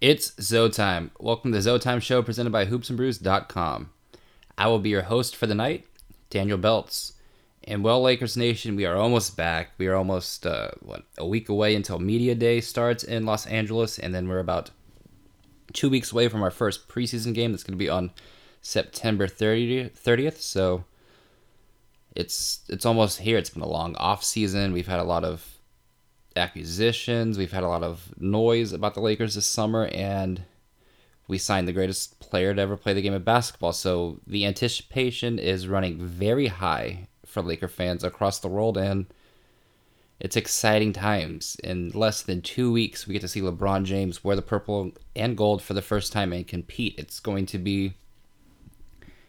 It's Zoe time. Welcome to the Zoe time show presented by hoopsandbrews.com. I will be your host for the night, Daniel Belts. And well, Lakers Nation, we are almost back. We are almost, uh, what, a week away until Media Day starts in Los Angeles. And then we're about two weeks away from our first preseason game that's going to be on September 30th. 30th. So it's it's almost here. It's been a long off season. We've had a lot of acquisitions. We've had a lot of noise about the Lakers this summer, and we signed the greatest player to ever play the game of basketball. So the anticipation is running very high for Laker fans across the world, and it's exciting times. In less than two weeks, we get to see LeBron James wear the purple and gold for the first time and compete. It's going to be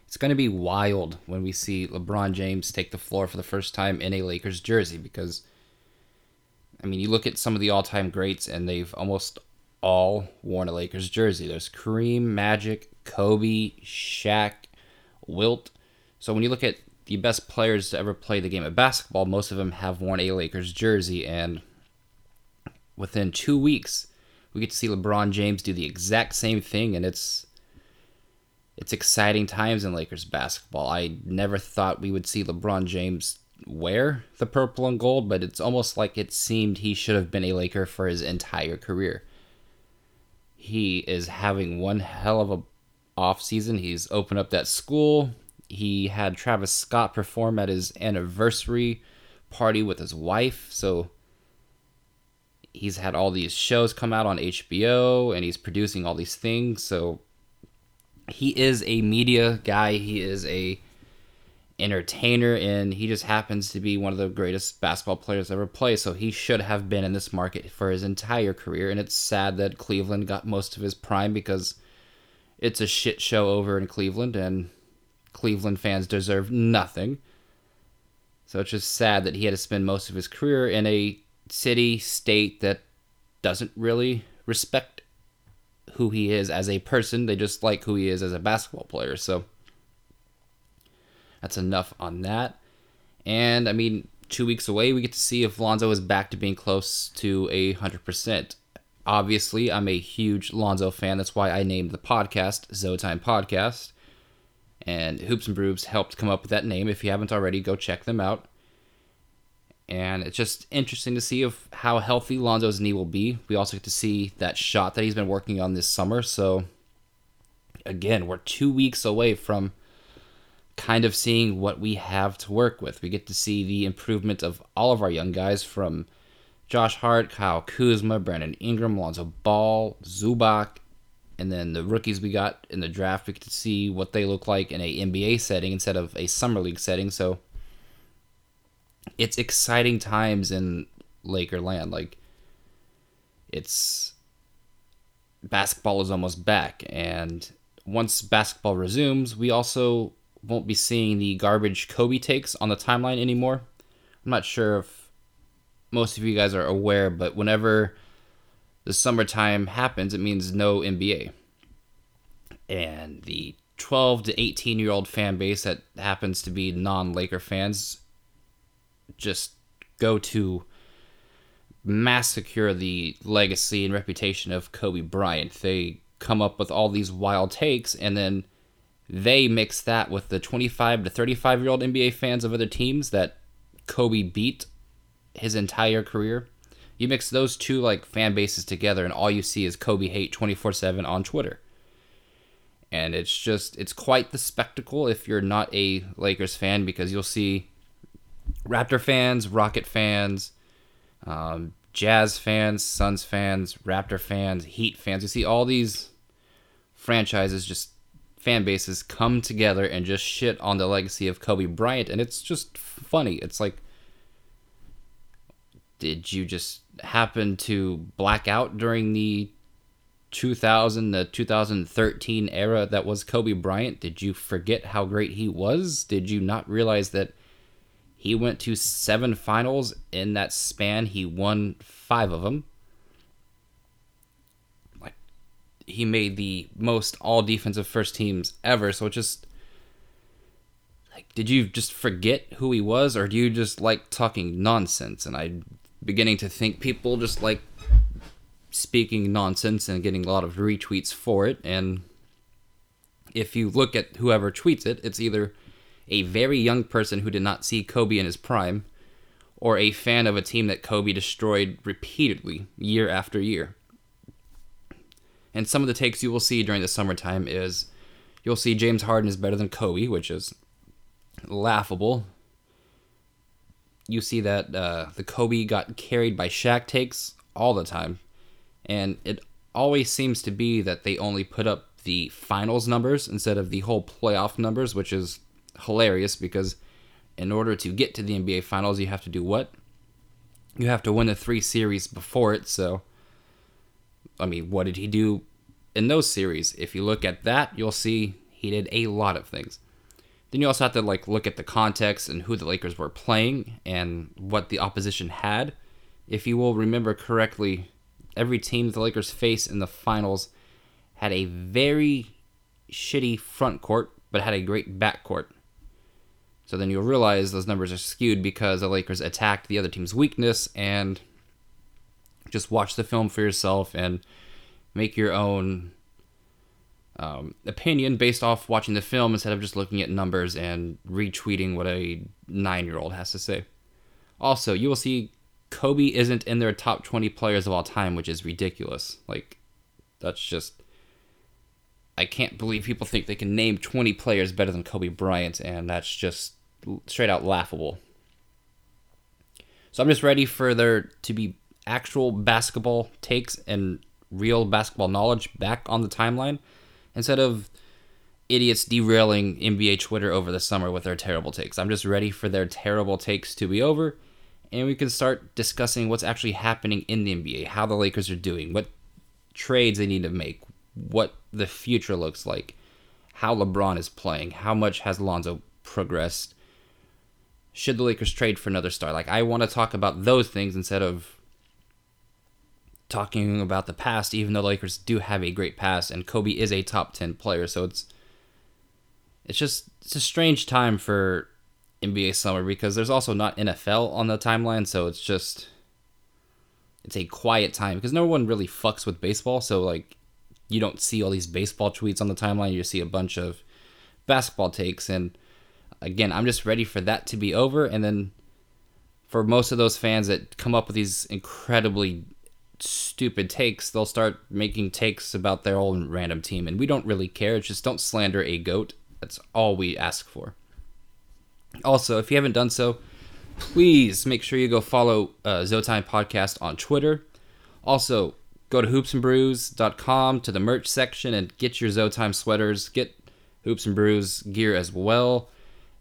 it's going to be wild when we see LeBron James take the floor for the first time in a Lakers jersey because I mean, you look at some of the all-time greats and they've almost all worn a Lakers jersey. There's Kareem, Magic, Kobe, Shaq, Wilt. So when you look at the best players to ever play the game of basketball, most of them have worn a Lakers jersey and within 2 weeks we get to see LeBron James do the exact same thing and it's it's exciting times in Lakers basketball. I never thought we would see LeBron James wear the purple and gold, but it's almost like it seemed he should have been a Laker for his entire career. He is having one hell of a off season. He's opened up that school. He had Travis Scott perform at his anniversary party with his wife. So he's had all these shows come out on HBO and he's producing all these things. So he is a media guy. He is a entertainer and he just happens to be one of the greatest basketball players ever play so he should have been in this market for his entire career and it's sad that cleveland got most of his prime because it's a shit show over in cleveland and cleveland fans deserve nothing. So it's just sad that he had to spend most of his career in a city state that doesn't really respect who he is as a person. They just like who he is as a basketball player so that's enough on that. And I mean, two weeks away, we get to see if Lonzo is back to being close to a hundred percent. Obviously, I'm a huge Lonzo fan. That's why I named the podcast Zoe Time Podcast. And Hoops and Brews helped come up with that name. If you haven't already, go check them out. And it's just interesting to see of how healthy Lonzo's knee will be. We also get to see that shot that he's been working on this summer. So again, we're two weeks away from kind of seeing what we have to work with. We get to see the improvement of all of our young guys from Josh Hart, Kyle Kuzma, Brandon Ingram, Lonzo Ball, Zubac, and then the rookies we got in the draft. We get to see what they look like in a NBA setting instead of a summer league setting. So it's exciting times in Laker land. Like it's basketball is almost back, and once basketball resumes, we also won't be seeing the garbage Kobe takes on the timeline anymore. I'm not sure if most of you guys are aware, but whenever the summertime happens, it means no NBA. And the 12 to 18 year old fan base that happens to be non Laker fans just go to massacre the legacy and reputation of Kobe Bryant. They come up with all these wild takes and then they mix that with the 25 to 35 year old NBA fans of other teams that Kobe beat his entire career. You mix those two like fan bases together, and all you see is Kobe hate 24 7 on Twitter. And it's just, it's quite the spectacle if you're not a Lakers fan because you'll see Raptor fans, Rocket fans, um, Jazz fans, Suns fans, Raptor fans, Heat fans. You see all these franchises just fan bases come together and just shit on the legacy of Kobe Bryant, and it's just funny. It's like, did you just happen to black out during the 2000 to 2013 era that was Kobe Bryant? Did you forget how great he was? Did you not realize that he went to seven finals in that span? He won five of them. He made the most all defensive first teams ever. So it just like, did you just forget who he was, or do you just like talking nonsense? And I'm beginning to think people just like speaking nonsense and getting a lot of retweets for it. And if you look at whoever tweets it, it's either a very young person who did not see Kobe in his prime, or a fan of a team that Kobe destroyed repeatedly, year after year. And some of the takes you will see during the summertime is you'll see James Harden is better than Kobe, which is laughable. You see that uh, the Kobe got carried by Shaq takes all the time. And it always seems to be that they only put up the finals numbers instead of the whole playoff numbers, which is hilarious because in order to get to the NBA finals, you have to do what? You have to win the three series before it. So, I mean, what did he do in those series? If you look at that, you'll see he did a lot of things. Then you also have to like look at the context and who the Lakers were playing and what the opposition had. If you will remember correctly, every team the Lakers faced in the finals had a very shitty front court, but had a great back court. So then you'll realize those numbers are skewed because the Lakers attacked the other team's weakness and just watch the film for yourself and make your own um, opinion based off watching the film instead of just looking at numbers and retweeting what a nine year old has to say. Also, you will see Kobe isn't in their top 20 players of all time, which is ridiculous. Like, that's just. I can't believe people think they can name 20 players better than Kobe Bryant, and that's just straight out laughable. So I'm just ready for there to be actual basketball takes and real basketball knowledge back on the timeline instead of idiots derailing NBA Twitter over the summer with their terrible takes. I'm just ready for their terrible takes to be over and we can start discussing what's actually happening in the NBA, how the Lakers are doing, what trades they need to make, what the future looks like, how LeBron is playing, how much has Lonzo progressed. Should the Lakers trade for another star? Like I want to talk about those things instead of talking about the past, even though the Lakers do have a great past and Kobe is a top ten player. So it's it's just it's a strange time for NBA summer because there's also not NFL on the timeline, so it's just it's a quiet time because no one really fucks with baseball, so like you don't see all these baseball tweets on the timeline, you see a bunch of basketball takes. And again, I'm just ready for that to be over. And then for most of those fans that come up with these incredibly stupid takes, they'll start making takes about their own random team and we don't really care, it's just don't slander a goat. That's all we ask for. Also, if you haven't done so, please make sure you go follow uh, Zotime Podcast on Twitter. Also, go to hoopsandbrews.com to the merch section and get your Zotime sweaters. Get Hoops and Brews gear as well.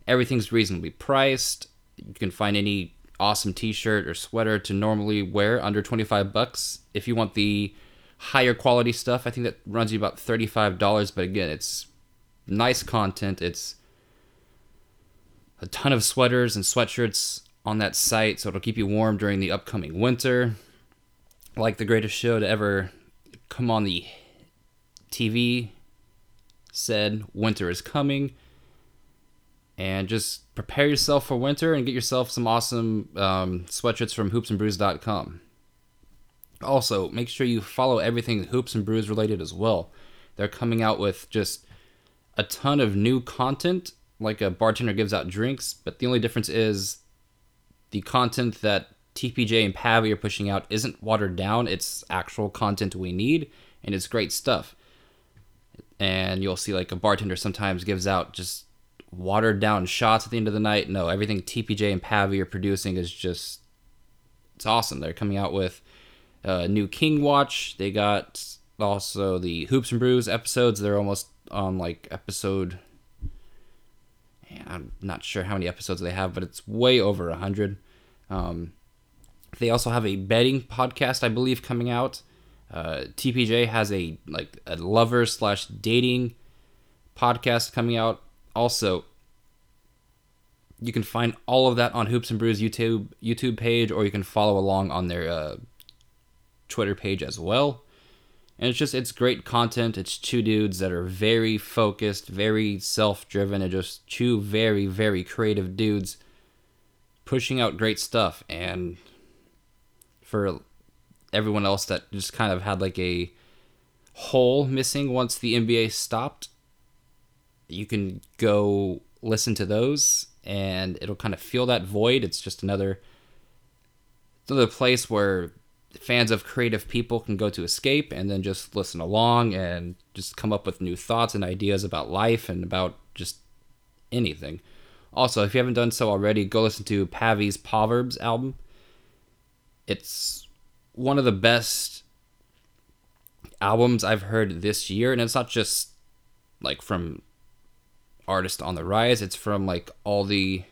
Everything's reasonably priced. You can find any awesome t-shirt or sweater to normally wear under 25 bucks. If you want the higher quality stuff, I think that runs you about $35, but again, it's nice content. It's a ton of sweaters and sweatshirts on that site, so it'll keep you warm during the upcoming winter. Like the greatest show to ever come on the TV said, winter is coming. And just prepare yourself for winter and get yourself some awesome um, sweatshirts from hoopsandbrews.com. Also, make sure you follow everything Hoops and Brews related as well. They're coming out with just a ton of new content like a bartender gives out drinks, but the only difference is the content that TPJ and Pavi are pushing out isn't watered down. It's actual content we need, and it's great stuff. And you'll see like a bartender sometimes gives out just watered down shots at the end of the night. No, everything TPJ and Pavi are producing is just it's awesome. They're coming out with a new King Watch. They got also the Hoops and Brews episodes. They're almost on like episode I'm not sure how many episodes they have, but it's way over a hundred. Um, they also have a betting podcast, I believe, coming out. Uh, TPJ has a like a lover slash dating podcast coming out. Also, you can find all of that on Hoops and Brews YouTube YouTube page, or you can follow along on their uh, Twitter page as well. And it's just it's great content. It's two dudes that are very focused very self-driven and just two very very creative dudes pushing out great stuff. And for everyone else that just kind of had like a hole missing once the NBA stopped, you can go listen to those and it'll kind of fill that void. It's just another another place where fans of creative people can go to escape and then just listen along and just come up with new thoughts and ideas about life and about just anything. Also, if you haven't done so already, go listen to Pavi's Proverbs album. It's one of the best albums I've heard this year, and it's not just like from artists on the rise, it's from like all the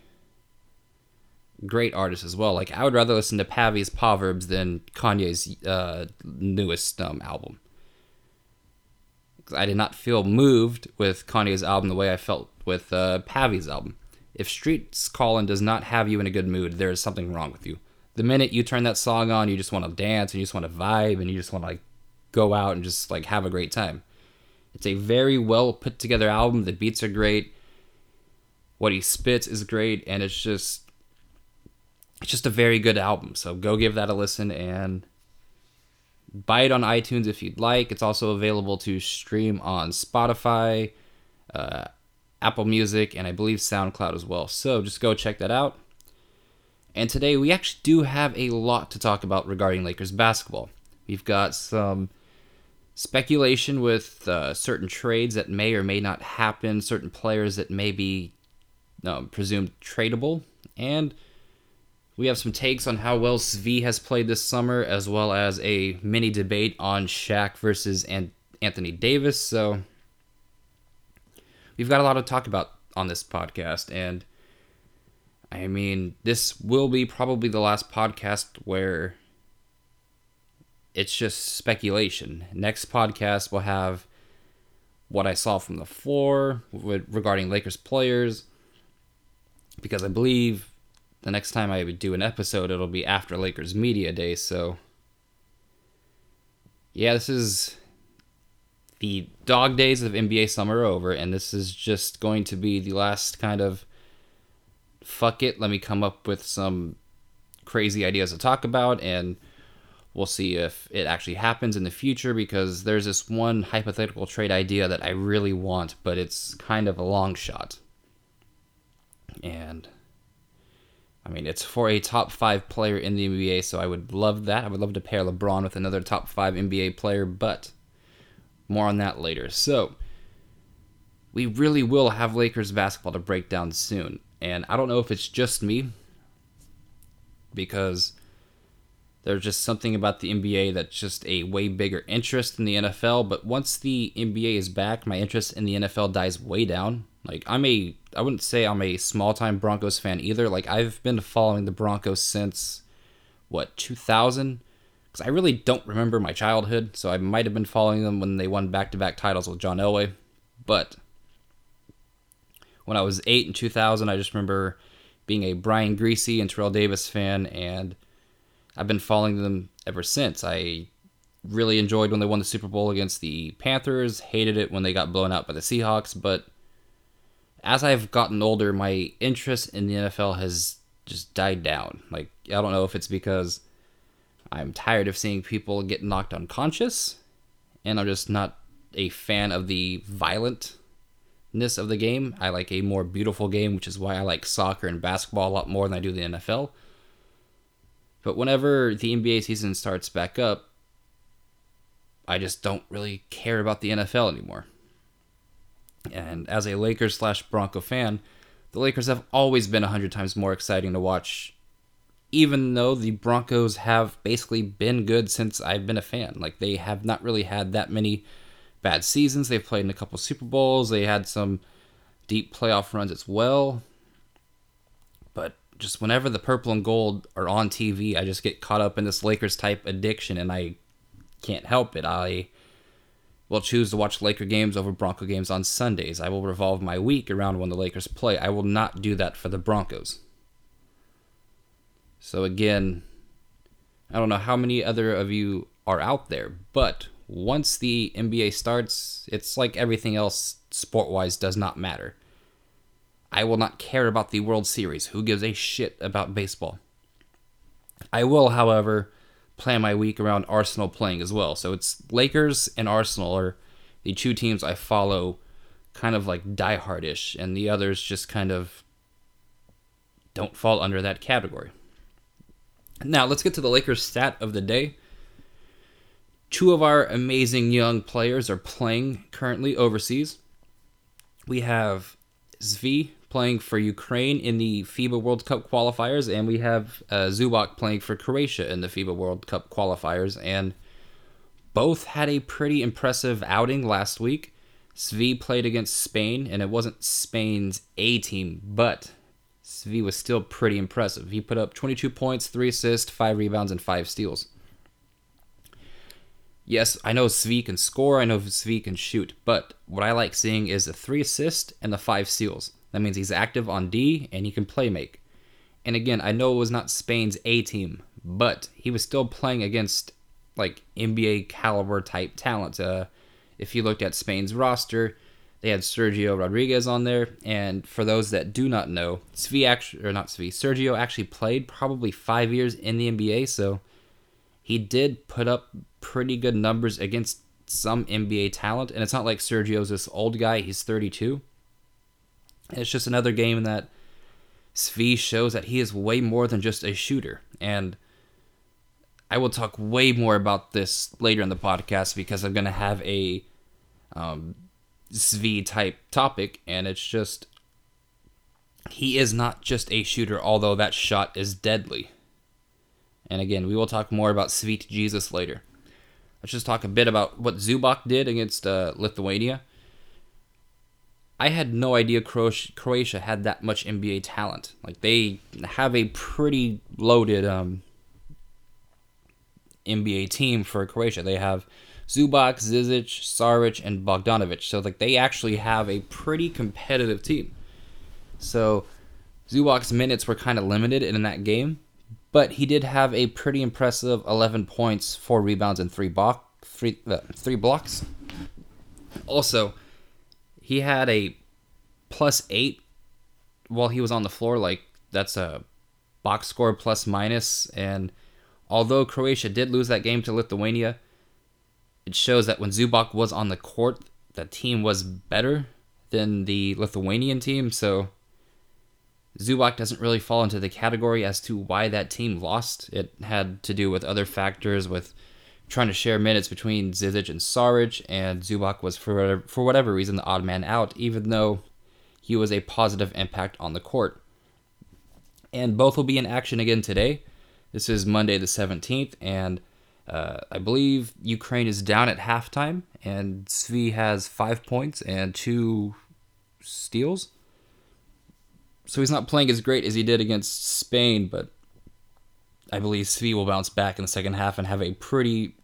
great artists as well. Like I would rather listen to Pavi's Proverbs than Kanye's uh, newest um, album. I did not feel moved with Kanye's album the way I felt with uh, Pavi's album. If Streets Callin' does not have you in a good mood, there is something wrong with you. The minute you turn that song on, you just want to dance and you just want to vibe and you just want to like go out and just like have a great time. It's a very well put together album. The beats are great. What he spits is great, and it's just it's just a very good album. So go give that a listen and buy it on iTunes if you'd like. It's also available to stream on Spotify, uh, Apple Music, and I believe SoundCloud as well. So just go check that out. And today we actually do have a lot to talk about regarding Lakers basketball. We've got some speculation with uh, certain trades that may or may not happen, certain players that may be um, presumed tradable, and we have some takes on how well Svi has played this summer, as well as a mini debate on Shaq versus An- Anthony Davis. So we've got a lot to talk about on this podcast, and I mean, this will be probably the last podcast where it's just speculation. Next podcast will have what I saw from the floor regarding Lakers players because I believe the next time I would do an episode it'll be after Lakers media day, so yeah, this is the dog days of NBA summer over and this is just going to be the last kind of fuck it, let me come up with some crazy ideas to talk about and We'll see if it actually happens in the future because there's this one hypothetical trade idea that I really want, but it's kind of a long shot. And I mean, it's for a top five player in the NBA, so I would love that. I would love to pair LeBron with another top five NBA player, but more on that later. So, we really will have Lakers basketball to break down soon. And I don't know if it's just me, because there's just something about the NBA that's just a way bigger interest in the NFL. But once the NBA is back, my interest in the NFL dies way down. Like I'm a, I wouldn't say I'm a small time Broncos fan either. Like I've been following the Broncos since what 2000, because I really don't remember my childhood. So I might have been following them when they won back to back titles with John Elway, but when I was eight in 2000, I just remember being a Brian Griese and Terrell Davis fan and I've been following them ever since. I really enjoyed when they won the Super Bowl against the Panthers, hated it when they got blown out by the Seahawks, but as I've gotten older, my interest in the NFL has just died down. Like, I don't know if it's because I'm tired of seeing people get knocked unconscious, and I'm just not a fan of the violentness of the game. I like a more beautiful game, which is why I like soccer and basketball a lot more than I do the NFL. But whenever the NBA season starts back up, I just don't really care about the NFL anymore. And as a Lakers slash Bronco fan, the Lakers have always been a hundred times more exciting to watch, even though the Broncos have basically been good since I've been a fan. Like they have not really had that many bad seasons. They've played in a couple Super Bowls. They had some deep playoff runs as well just whenever the purple and gold are on TV, I just get caught up in this Lakers type addiction and I can't help it. I will choose to watch Laker games over Bronco games on Sundays. I will revolve my week around when the Lakers play. I will not do that for the Broncos. So again, I don't know how many other of you are out there, but once the NBA starts, it's like everything else sport wise does not matter. I will not care about the World Series. Who gives a shit about baseball? I will, however, plan my week around Arsenal playing as well. So it's Lakers and Arsenal are the two teams I follow kind of like diehardish, and the others just kind of don't fall under that category. Now, let's get to the Lakers stat of the day. Two of our amazing young players are playing currently overseas. We have Svi playing for Ukraine in the FIBA World Cup qualifiers, and we have uh, Zubac playing for Croatia in the FIBA World Cup qualifiers. And both had a pretty impressive outing last week. Svi played against Spain, and it wasn't Spain's A team, but Svi was still pretty impressive. He put up 22 points, 3 assists, 5 rebounds, and 5 steals. Yes, I know Svi can score, I know Svi can shoot, but what I like seeing is the 3 assists and the 5 steals. That means he's active on D and he can play make. And again, I know it was not Spain's A team, but he was still playing against like NBA caliber type talent. Uh, if you looked at Spain's roster, they had Sergio Rodriguez on there, and for those that do not know, Svi actually or not Svi, Sergio actually played probably five years in the NBA, so he did put up pretty good numbers against some NBA talent. And it's not like Sergio's this old guy; he's 32. It's just another game that Svi shows that he is way more than just a shooter, and I will talk way more about this later in the podcast because I'm gonna have a um, Svi type topic, and it's just he is not just a shooter, although that shot is deadly. And again, we will talk more about Svi Jesus later. Let's just talk a bit about what Zubac did against uh, Lithuania. I had no idea Croatia had that much NBA talent. Like they have a pretty loaded um, NBA team for Croatia. They have Zubac, Zizic, Saric, and Bogdanovic. So like they actually have a pretty competitive team. So Zubac's minutes were kind of limited in that game, but he did have a pretty impressive 11 points, four rebounds, and three block three uh, three blocks. Also, he had a plus eight while he was on the floor. Like that's a box score plus minus, and although Croatia did lose that game to Lithuania, it shows that when Zubac was on the court, the team was better than the Lithuanian team. So Zubac doesn't really fall into the category as to why that team lost. It had to do with other factors, with trying to share minutes between Zizic and Saric, and Zubac was for for whatever reason the odd man out, even though he was a positive impact on the court. And both will be in action again today. This is Monday the 17th, and uh, I believe Ukraine is down at halftime, and Svi has five points and two steals. So he's not playing as great as he did against Spain, but I believe Svi will bounce back in the second half and have a pretty,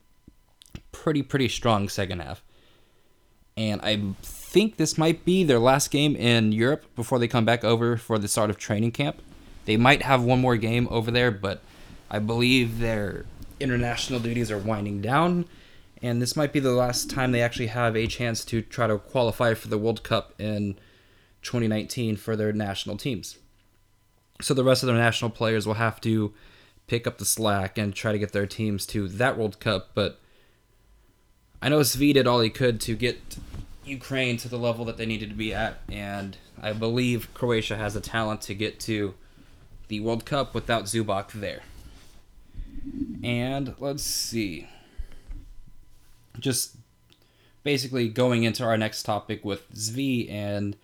pretty, pretty strong second half. And I think this might be their last game in Europe before they come back over for the start of training camp. They might have one more game over there, but I believe their international duties are winding down, and this might be the last time they actually have a chance to try to qualify for the World Cup in 2019 for their national teams. So the rest of their national players will have to pick up the slack and try to get their teams to that World Cup, but I know Svi did all he could to get Ukraine to the level that they needed to be at, and I believe Croatia has the talent to get to the World Cup without Zubac there. And let's see. Just basically going into our next topic with Svi, and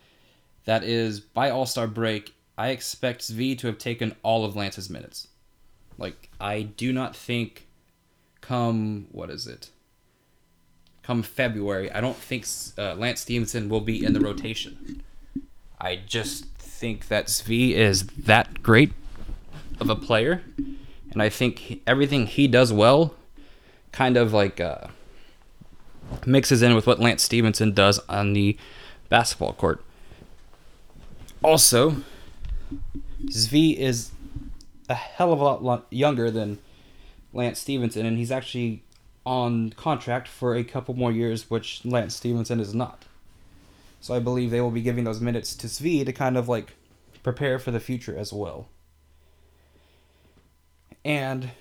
that is by All Star break, I expect Svi to have taken all of Lance's minutes. Like, I do not think come, what is it? Come February, I don't think uh, Lance Stephenson will be in the rotation. I just think that Svi is that great of a player and I think everything he does well kind of like uh, mixes in with what Lance Stephenson does on the basketball court. Also, Svi is a hell of a lot younger than Lance Stephenson, and he's actually on contract for a couple more years, which Lance Stephenson is not. So I believe they will be giving those minutes to Svi to kind of like prepare for the future as well. And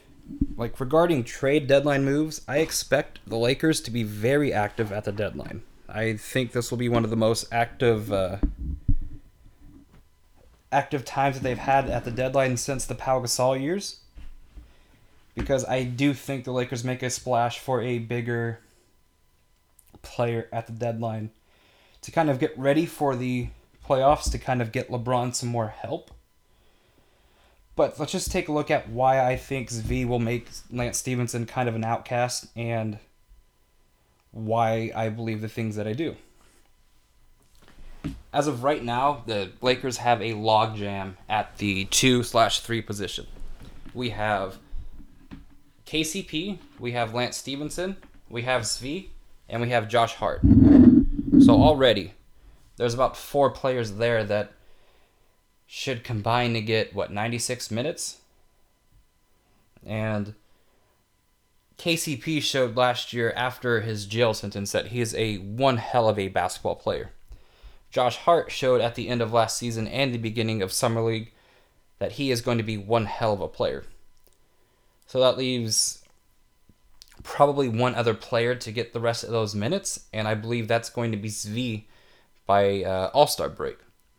like regarding trade deadline moves, I expect the Lakers to be very active at the deadline. I think this will be one of the most active uh, active times that they've had at the deadline since the Pau Gasol years. Because I do think the Lakers make a splash for a bigger player at the deadline to kind of get ready for the playoffs to kind of get LeBron some more help. But let's just take a look at why I think Svi will make Lance Stephenson kind of an outcast and why I believe the things that I do. As of right now, the Lakers have a logjam at the two slash three position. We have KCP, we have Lance Stephenson, we have Svi, and we have Josh Hart. So already, there's about four players there that should combine to get what 96 minutes. And KCP showed last year after his jail sentence that he is a one hell of a basketball player. Josh Hart showed at the end of last season and the beginning of summer league that he is going to be one hell of a player. So that leaves probably one other player to get the rest of those minutes, and I believe that's going to be Svi by uh, All Star break.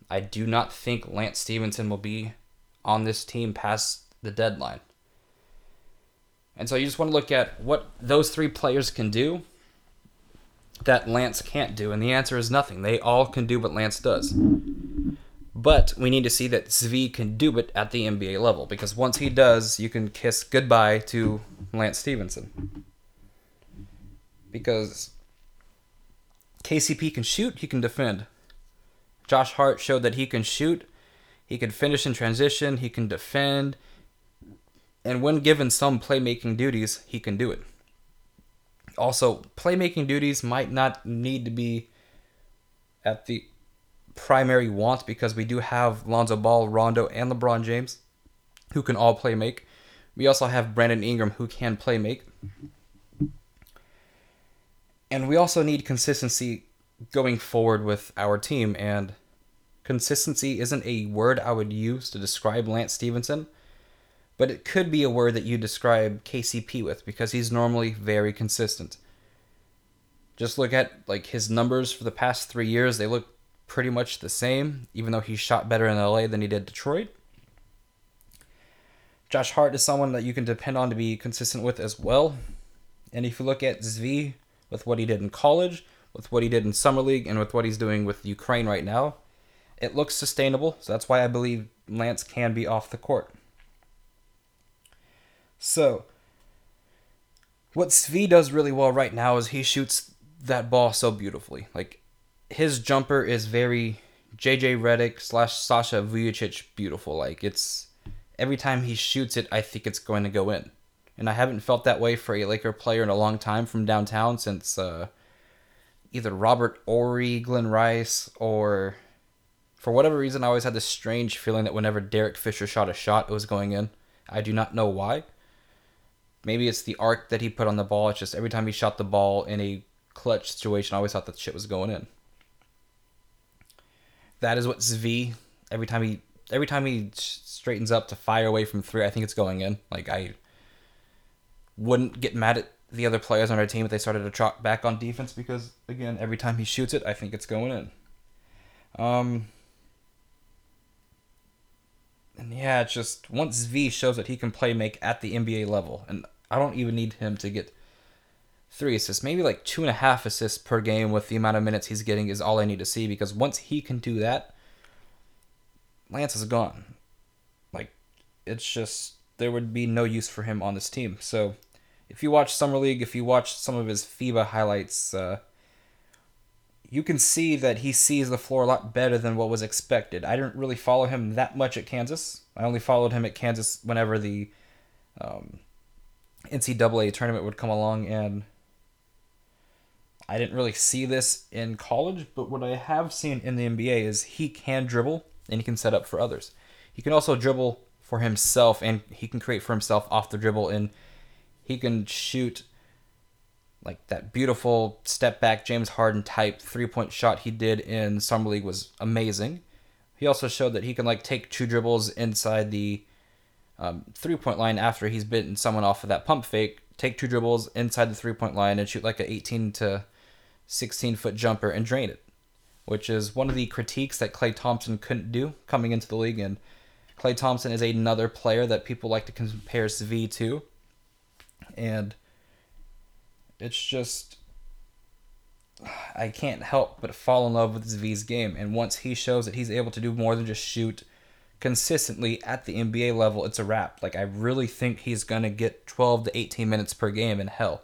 I do not think Lance Stephenson will be on this team past the deadline. And so you just want to look at what those three players can do that Lance can't do, and the answer is nothing. They all can do what Lance does. But we need to see that Svi can do it at the NBA level because once he does, you can kiss goodbye to Lance Stephenson. Because KCP can shoot, he can defend. Josh Hart showed that he can shoot, he can finish in transition, he can defend, and when given some playmaking duties, he can do it. Also, playmaking duties might not need to be at the primary want because we do have Lonzo Ball, Rondo, and LeBron James who can all play make. We also have Brandon Ingram who can play make. And we also need consistency going forward with our team and consistency isn't a word I would use to describe Lance Stephenson, but it could be a word that you describe KCP with because he's normally very consistent. Just look at like his numbers for the past 3 years, they look pretty much the same even though he shot better in LA than he did Detroit. Josh Hart is someone that you can depend on to be consistent with as well. And if you look at Svi with what he did in college, with what he did in summer league, and with what he's doing with Ukraine right now, it looks sustainable. So that's why I believe Lance can be off the court. So, what Svi does really well right now is he shoots that ball so beautifully. Like his jumper is very JJ Redick slash Sasha Vujacic beautiful. Like it's every time he shoots it, I think it's going to go in. And I haven't felt that way for a Laker player in a long time from downtown since uh, either Robert Horry, Glen Rice, or for whatever reason, I always had this strange feeling that whenever Derek Fisher shot a shot, it was going in. I do not know why. Maybe it's the arc that he put on the ball. It's just every time he shot the ball in a clutch situation, I always thought that shit was going in. That is what Svi. Every time he every time he straightens up to fire away from three, I think it's going in. Like I wouldn't get mad at the other players on our team if they started to trot back on defense because again, every time he shoots it, I think it's going in. Um and yeah, it's just once V shows that he can play make at the NBA level, and I don't even need him to get three assists, maybe like two and a half assists per game with the amount of minutes he's getting is all I need to see because once he can do that, Lance is gone. Like, it's just, there would be no use for him on this team. So, if you watch Summer League, if you watch some of his FIBA highlights, uh, you can see that he sees the floor a lot better than what was expected. I didn't really follow him that much at Kansas. I only followed him at Kansas whenever the um, NCAA tournament would come along, and I didn't really see this in college, but what I have seen in the NBA is he can dribble and he can set up for others. He can also dribble for himself and he can create for himself off the dribble and he can shoot like that beautiful step back James Harden type three point shot he did in summer league was amazing. He also showed that he can like take two dribbles inside the um, three point line after he's bitten someone off of that pump fake, take two dribbles inside the three point line and shoot like a 18 to 16 foot jumper and drain it, which is one of the critiques that Klay Thompson couldn't do coming into the league. And Klay Thompson is another player that people like to compare Svi to. And it's just I can't help but fall in love with Svi's game. And once he shows that he's able to do more than just shoot consistently at the NBA level, it's a wrap. Like I really think he's gonna get 12 to 18 minutes per game. And hell,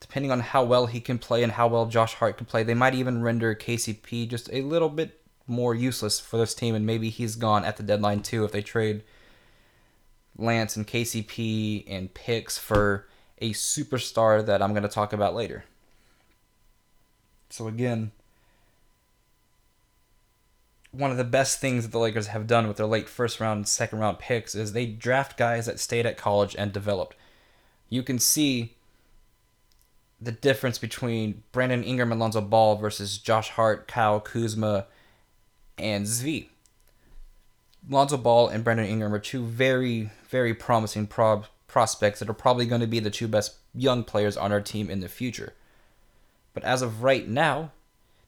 depending on how well he can play and how well Josh Hart can play, they might even render KCP just a little bit more useless for this team. And maybe he's gone at the deadline too if they trade Lance and KCP and picks for a superstar that I'm gonna talk about later. So again, one of the best things that the Lakers have done with their late first round, second round picks is they draft guys that stayed at college and developed. You can see the difference between Brandon Ingram and Lonzo Ball versus Josh Hart, Kyle Kuzma, and Svi. Lonzo Ball and Brandon Ingram are two very, very promising prob- prospects that are probably going to be the two best young players on our team in the future. But as of right now,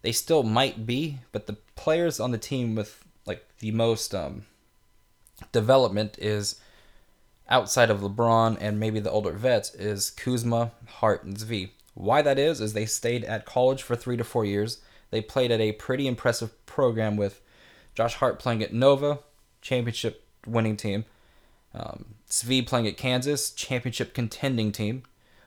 they still might be, but the players on the team with like the most um, development is outside of LeBron and maybe the older vets is Kuzma, Hart, and Svi. Why that is is they stayed at college for three to four years. They played at a pretty impressive program with Josh Hart playing at Nova, championship winning team. Um, Svi playing at Kansas, championship contending team.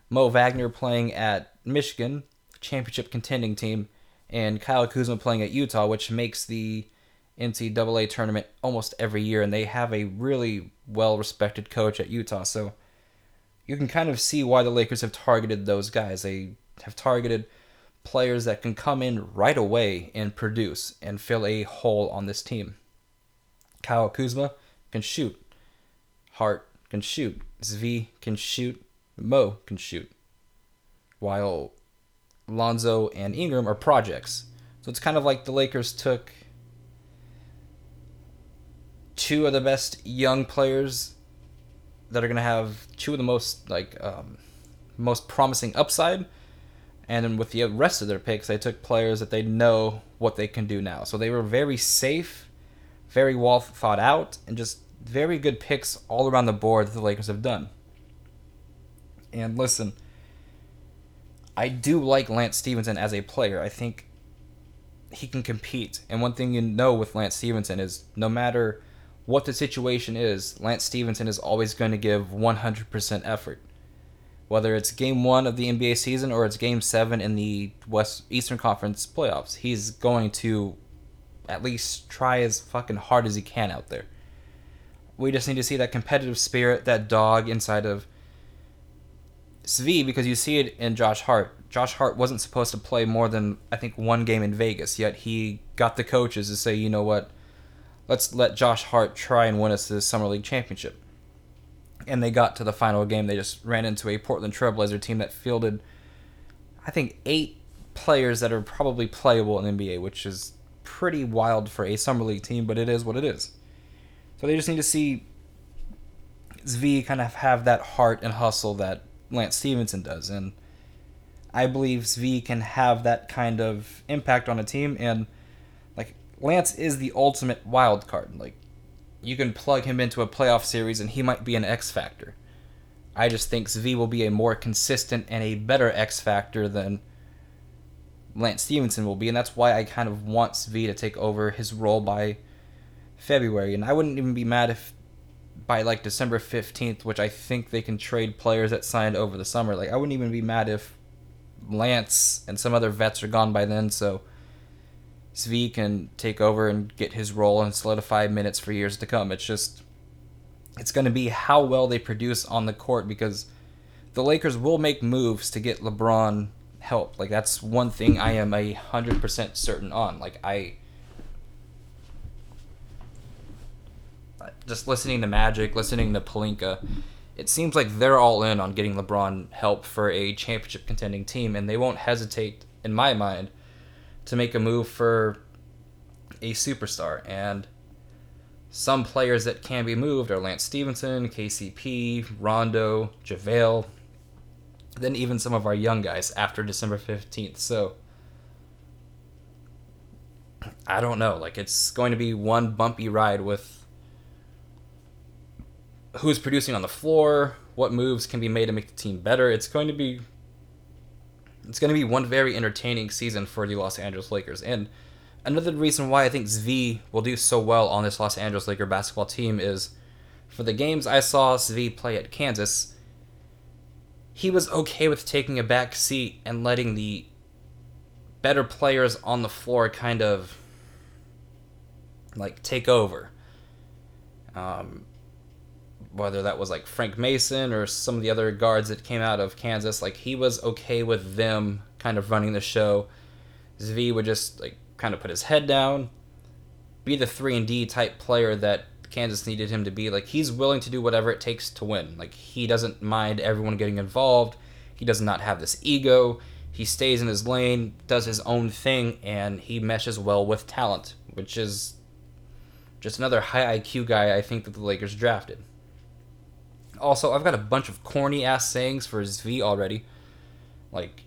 Mo Wagner playing at Michigan, championship contending team, and Kyle Kuzma playing at Utah, which makes the NCAA tournament almost every year, and they have a really well respected coach at Utah. So you can kind of see why the Lakers have targeted those guys. They have targeted players that can come in right away and produce and fill a hole on this team. Kyle Kuzma can shoot. Hart can shoot. Svi can shoot. Mo can shoot. While Lonzo, and Ingram are projects. So it's kind of like the Lakers took two of the best young players that are going to have two of the most like um, most promising upside and then with the rest of their picks they took players that they know what they can do now so they were very safe very well thought out and just very good picks all around the board that the lakers have done and listen I do like Lance Stephenson as a player. I think he can compete. And one thing you know with Lance Stephenson is no matter what the situation is, Lance Stephenson is always going to give 100% effort. Whether it's game one of the NBA season or it's game seven in the West Eastern Conference playoffs, he's going to at least try as fucking hard as he can out there. We just need to see that competitive spirit, that dog inside of Svi because you see it in Josh Hart. Josh Hart wasn't supposed to play more than I think one game in Vegas, yet he got the coaches to say, you know what, let's let Josh Hart try and win us the summer league championship. And they got to the final game. They just ran into a Portland Trailblazer team that fielded, I think, eight players that are probably playable in NBA, which is pretty wild for a summer league team, but it is what it is. So they just need to see Svi kind of have that heart and hustle that Lance Stephenson does, and I believe Svi can have that kind of impact on a team. And like Lance is the ultimate wild card. Like you can plug him into a playoff series, and he might be an X factor. I just think Svi will be a more consistent and a better X factor than Lance Stephenson will be, and that's why I kind of want Svi to take over his role by February. And I wouldn't even be mad if by like December 15th, which I think they can trade players that signed over the summer. Like I wouldn't even be mad if Lance and some other vets are gone by then, so Svi can take over and get his role and solidify minutes for years to come. It's just it's going to be how well they produce on the court because the Lakers will make moves to get LeBron help. Like that's one thing I am a hundred percent certain on. Like I just listening to Magic, listening to Pelinka, it seems like they're all in on getting LeBron help for a championship contending team, and they won't hesitate, in my mind, to make a move for a superstar. And some players that can be moved are Lance Stephenson, KCP, Rondo, JaVale, then even some of our young guys after December 15th. So I don't know. Like it's going to be one bumpy ride with who's producing on the floor, what moves can be made to make the team better. It's going to be it's going to be one very entertaining season for the Los Angeles Lakers. And another reason why I think Svi will do so well on this Los Angeles Laker basketball team is for the games I saw Svi play at Kansas, he was okay with taking a back seat and letting the better players on the floor kind of like take over. Um, whether that was like Frank Mason or some of the other guards that came out of Kansas, like he was okay with them kind of running the show. Svi would just like kind of put his head down, be the three and D type player that Kansas needed him to be. Like he's willing to do whatever it takes to win. Like he doesn't mind everyone getting involved. He does not have this ego. He stays in his lane, does his own thing, and he meshes well with talent, which is just another high IQ guy I think that the Lakers drafted. Also, I've got a bunch of corny ass sayings for Svi already. Like,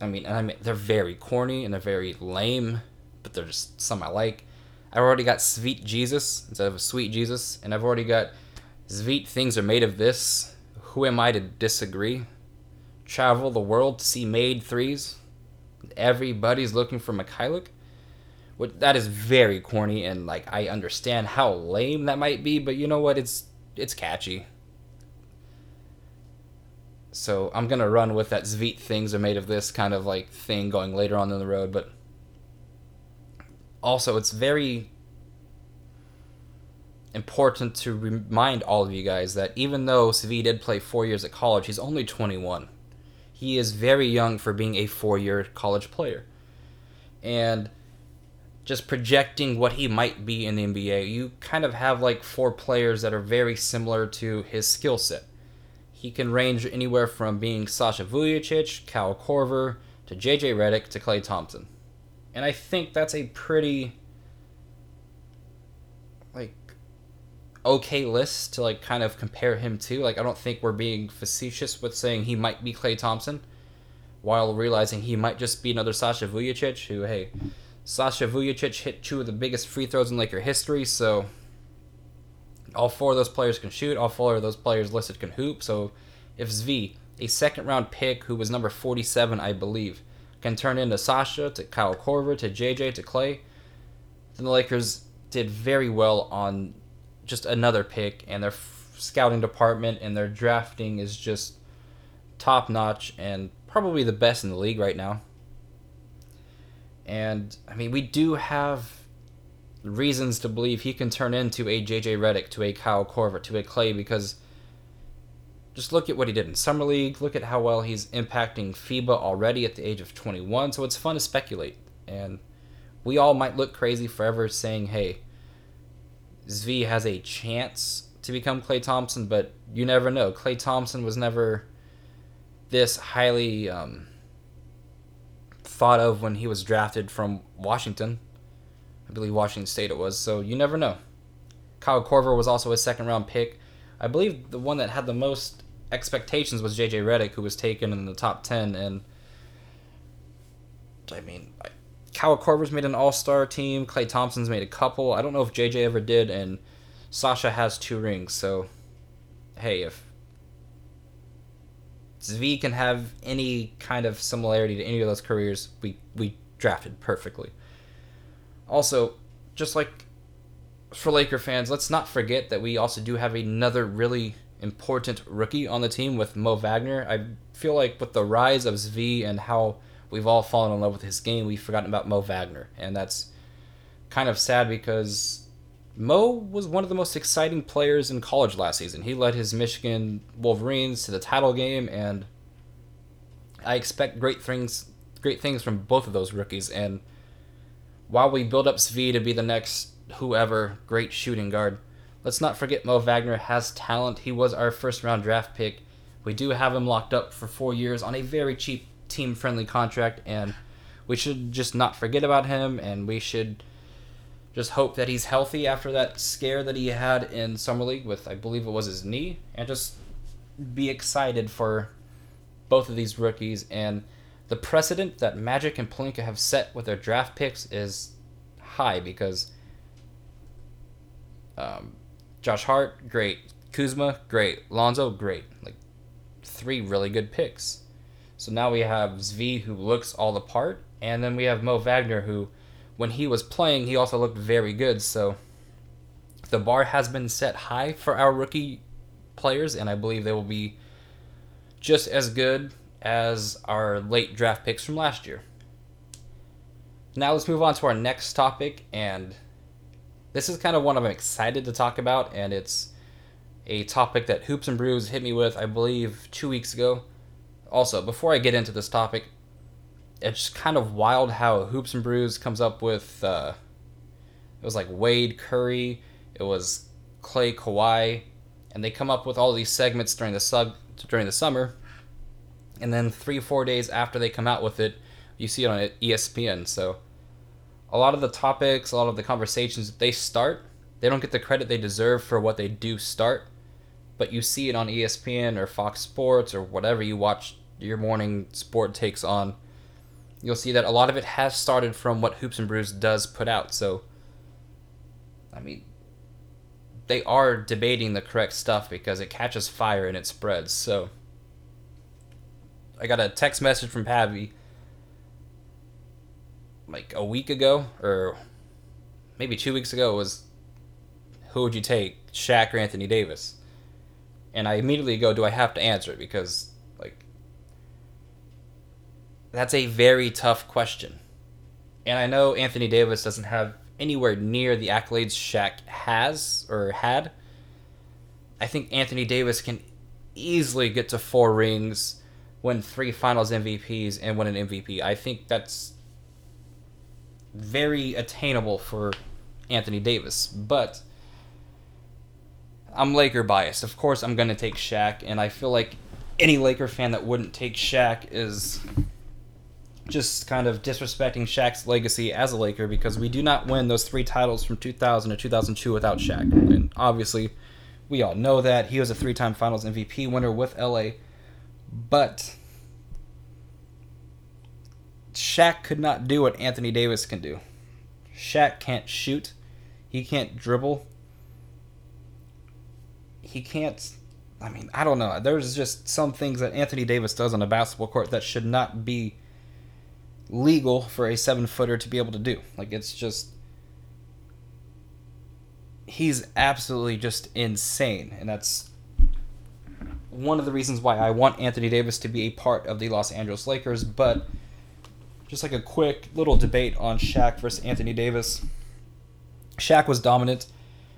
I mean, and I mean, they're very corny and they're very lame, but they're just some I like. I've already got Sweet Jesus instead of a Sweet Jesus, and I've already got Sweet things are made of this. Who am I to disagree? Travel the world to see made threes. Everybody's looking for Mykhailiuk. What that is very corny, and like I understand how lame that might be, but you know what? It's it's catchy. So I'm gonna run with that Zveet things are made of this kind of like thing going later on in the road, but also it's very important to remind all of you guys that even though Svi did play four years at college, he's only 21. He is very young for being a four-year college player, and just projecting what he might be in the NBA, you kind of have like four players that are very similar to his skill set he can range anywhere from being Sasha Vujacic, Kyle Korver, to JJ Redick to Klay Thompson. And I think that's a pretty like okay list to like kind of compare him to. Like I don't think we're being facetious with saying he might be Klay Thompson while realizing he might just be another Sasha Vujacic who hey, Sasha Vujacic hit two of the biggest free throws in Laker history, so all four of those players can shoot. All four of those players listed can hoop. So if Svi, a second round pick who was number 47, I believe, can turn into Sasha to Kyle Korver to JJ to Klay, then the Lakers did very well on just another pick, and their f- scouting department and their drafting is just top notch and probably the best in the league right now. And I mean, we do have reasons to believe he can turn into a JJ Redick, to a Kyle Korver, to a Klay, because just look at what he did in Summer League. Look at how well he's impacting FIBA already at the age of 21. So it's fun to speculate. And we all might look crazy forever saying, hey, Svi has a chance to become Klay Thompson, but you never know. Klay Thompson was never this highly um, thought of when he was drafted from Washington. I believe Washington State it was. So you never know. Kyle Korver was also a second round pick. I believe the one that had the most expectations was JJ Redick, who was taken in the top ten. And I mean, Kyle Korver's made an All Star team. Klay Thompson's made a couple. I don't know if JJ ever did, and Sasha has two rings. So, hey, if Svi can have any kind of similarity to any of those careers, we we drafted perfectly. Also, just like for Laker fans, let's not forget that we also do have another really important rookie on the team with Mo Wagner. I feel like with the rise of Svi and how we've all fallen in love with his game, we've forgotten about Mo Wagner. And that's kind of sad because Mo was one of the most exciting players in college last season. He led his Michigan Wolverines to the title game, and I expect great things great things from both of those rookies. And while we build up Svi to be the next whoever great shooting guard, let's not forget Mo Wagner has talent. He was our first round draft pick. We do have him locked up for four years on a very cheap team friendly contract, and we should just not forget about him, and we should just hope that he's healthy after that scare that he had in summer league with I believe it was his knee, and just be excited for both of these rookies and the precedent that Magic and Pelinka have set with their draft picks is high because um, Josh Hart, great. Kuzma, great. Lonzo, great. Like three really good picks. So now we have Svi who looks all the part, and then we have Mo Wagner who, when he was playing, he also looked very good. So the bar has been set high for our rookie players, and I believe they will be just as good as our late draft picks from last year. Now let's move on to our next topic, and this is kind of one I'm excited to talk about, and it's a topic that Hoops and Brews hit me with, I believe, two weeks ago. Also, before I get into this topic, it's kind of wild how Hoops and Brews comes up with. Uh, it was like Wade Curry, it was Klay Kawhi, and they come up with all these segments during the sub during the summer, and then three four days after they come out with it, you see it on ESPN. So a lot of the topics, a lot of the conversations they start, they don't get the credit they deserve for what they do start. But you see it on ESPN or Fox Sports or whatever you watch your morning sport takes on. You'll see that a lot of it has started from what Hoops and Brews does put out. So, I mean, they are debating the correct stuff because it catches fire and it spreads. So, I got a text message from Pavi like a week ago or maybe two weeks ago was who would you take, Shaq or Anthony Davis? And I immediately go, do I have to answer it? Because like that's a very tough question. And I know Anthony Davis doesn't have anywhere near the accolades Shaq has or had. I think Anthony Davis can easily get to four rings, win three finals MVPs, and win an MVP. I think that's very attainable for Anthony Davis. But I'm Laker biased. Of course, I'm going to take Shaq, and I feel like any Laker fan that wouldn't take Shaq is just kind of disrespecting Shaq's legacy as a Laker because we do not win those three titles from 2000 to 2002 without Shaq. And obviously, we all know that. He was a three time finals MVP winner with LA. But Shaq could not do what Anthony Davis can do. Shaq can't shoot. He can't dribble. He can't. I mean, I don't know. There's just some things that Anthony Davis does on a basketball court that should not be legal for a seven footer to be able to do. Like, it's just. He's absolutely just insane. And that's one of the reasons why I want Anthony Davis to be a part of the Los Angeles Lakers. But just like a quick little debate on Shaq versus Anthony Davis. Shaq was dominant.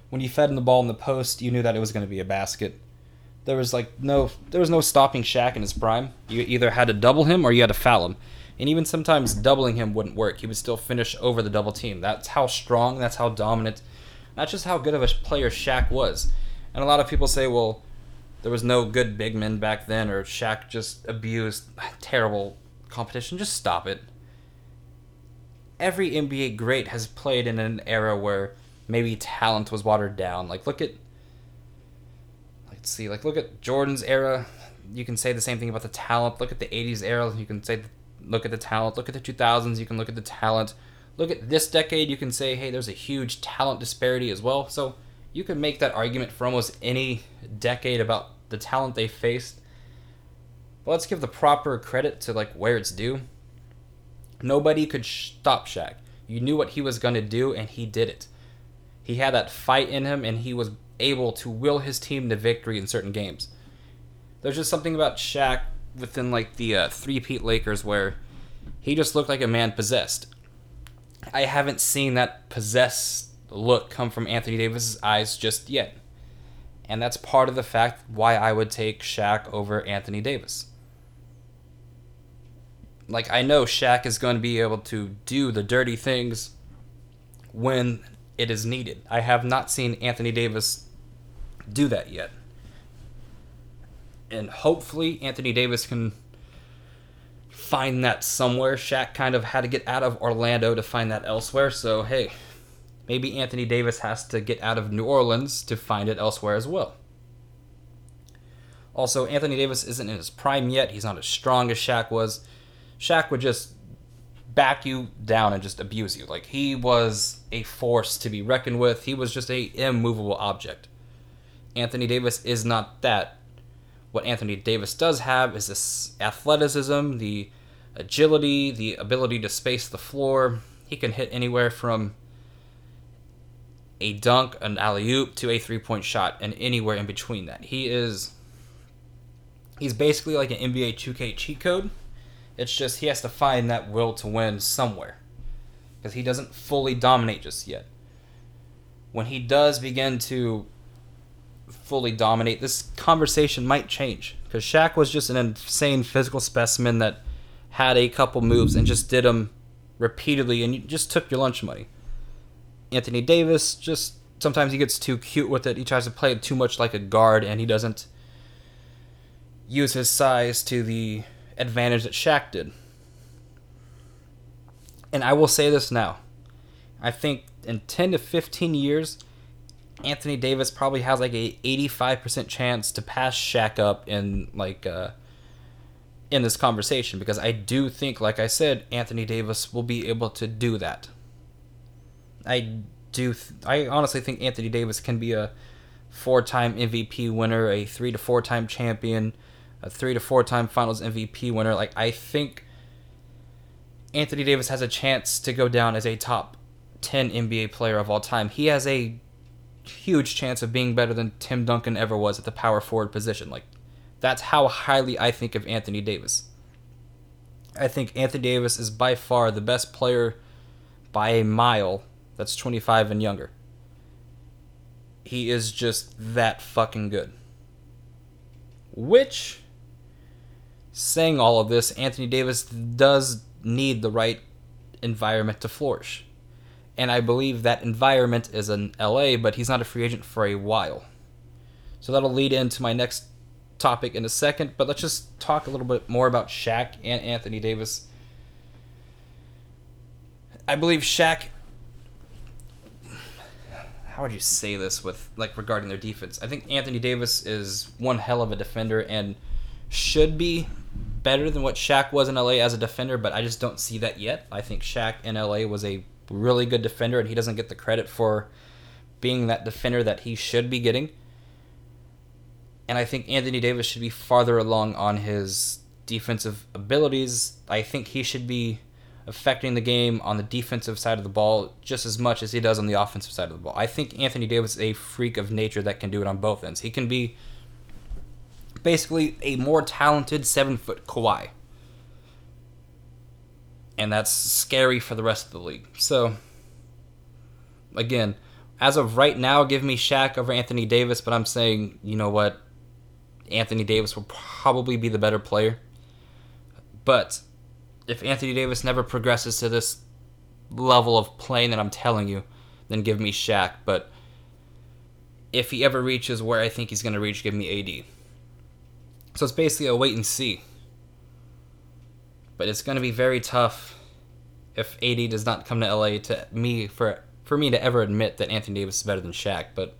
When he fed him the ball in the post, you knew that it was going to be a basket. There was like no there was no stopping Shaq in his prime. You either had to double him or you had to foul him. And even sometimes doubling him wouldn't work. He would still finish over the double team. That's how strong, that's how dominant, that's just how good of a player Shaq was. And a lot of people say, well, there was no good big men back then, or Shaq just abused terrible competition. Just stop it every NBA great has played in an era where maybe talent was watered down. Like look at let's see, like look at Jordan's era. You can say the same thing about the talent. Look at the 80s era. You can say look at the talent. Look at the 2000s. You can look at the talent. Look at this decade. You can say, hey, there's a huge talent disparity as well. So you can make that argument for almost any decade about the talent they faced. But let's give the proper credit to like where it's due. Nobody could stop Shaq. You knew what he was going to do, and he did it. He had that fight in him, and he was able to will his team to victory in certain games. There's just something about Shaq within like the uh, three-peat Lakers where he just looked like a man possessed. I haven't seen that possessed look come from Anthony Davis's eyes just yet. And that's part of the fact why I would take Shaq over Anthony Davis like I know Shaq is going to be able to do the dirty things when it is needed. I have not seen Anthony Davis do that yet. And hopefully Anthony Davis can find that somewhere. Shaq kind of had to get out of Orlando to find that elsewhere. So, hey, maybe Anthony Davis has to get out of New Orleans to find it elsewhere as well. Also, Anthony Davis isn't in his prime yet. He's not as strong as Shaq was. Shaq would just back you down and just abuse you. Like he was a force to be reckoned with. He was just a immovable object. Anthony Davis is not that. What Anthony Davis does have is this athleticism, the agility, the ability to space the floor. He can hit anywhere from a dunk, an alley oop, to a three point shot, and anywhere in between that. He is. He's basically like an NBA 2K cheat code. It's just he has to find that will to win somewhere. Because he doesn't fully dominate just yet. When he does begin to fully dominate, this conversation might change. Because Shaq was just an insane physical specimen that had a couple moves and just did them repeatedly and you just took your lunch money. Anthony Davis just sometimes he gets too cute with it. He tries to play it too much like a guard and he doesn't use his size to the advantage that Shaq did. And I will say this now. I think in 10 to 15 years, Anthony Davis probably has like a 85% chance to pass Shaq up in like uh, in this conversation because I do think like I said Anthony Davis will be able to do that. I do th- I honestly think Anthony Davis can be a four-time MVP winner, a 3 to 4-time champion, a 3 to 4-time finals MVP winner. Like I think Anthony Davis has a chance to go down as a top 10 NBA player of all time. He has a huge chance of being better than Tim Duncan ever was at the power forward position. Like, that's how highly I think of Anthony Davis. I think Anthony Davis is by far the best player by a mile that's 25 and younger. He is just that fucking good. Which, saying all of this, Anthony Davis does need the right environment to flourish and I believe that environment is in LA, but he's not a free agent for a while. So that'll lead into my next topic in a second, but let's just talk a little bit more about Shaq and Anthony Davis. I believe Shaq how would you say this with like regarding their defense? I think Anthony Davis is one hell of a defender and should be better than what Shaq was in LA as a defender, but I just don't see that yet. I think Shaq in LA was a really good defender, and he doesn't get the credit for being that defender that he should be getting. And I think Anthony Davis should be farther along on his defensive abilities. I think he should be affecting the game on the defensive side of the ball just as much as he does on the offensive side of the ball. I think Anthony Davis is a freak of nature that can do it on both ends. He can be basically a more talented seven foot Kawhi and that's scary for the rest of the league. So, again, as of right now, give me Shaq over Anthony Davis, but I'm saying, you know what? Anthony Davis will probably be the better player. But if Anthony Davis never progresses to this level of playing that I'm telling you, then give me Shaq. But if he ever reaches where I think he's going to reach, give me AD. So it's basically a wait and see. But it's going to be very tough if AD does not come to LA to me for for me to ever admit that Anthony Davis is better than Shaq. But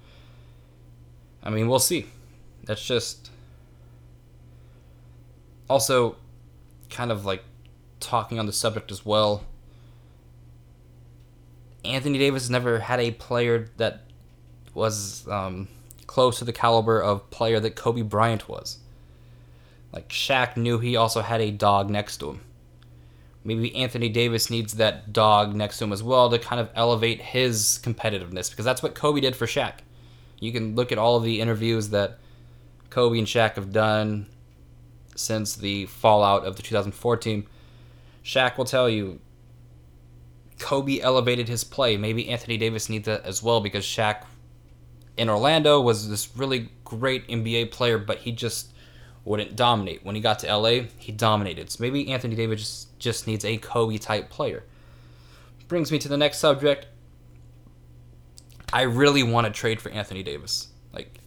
I mean, we'll see. That's just also kind of like talking on the subject as well. Anthony Davis never had a player that was um, close to the caliber of player that Kobe Bryant was. Like Shaq knew he also had a dog next to him. Maybe Anthony Davis needs that dog next to him as well to kind of elevate his competitiveness because that's what Kobe did for Shaq. You can look at all of the interviews that Kobe and Shaq have done since the fallout of the 2014. Shaq will tell you Kobe elevated his play. Maybe Anthony Davis needs that as well because Shaq in Orlando was this really great NBA player, but he just wouldn't dominate. When he got to LA, he dominated. So maybe Anthony Davis just, just needs a Kobe type player. Brings me to the next subject. I really want to trade for Anthony Davis. Like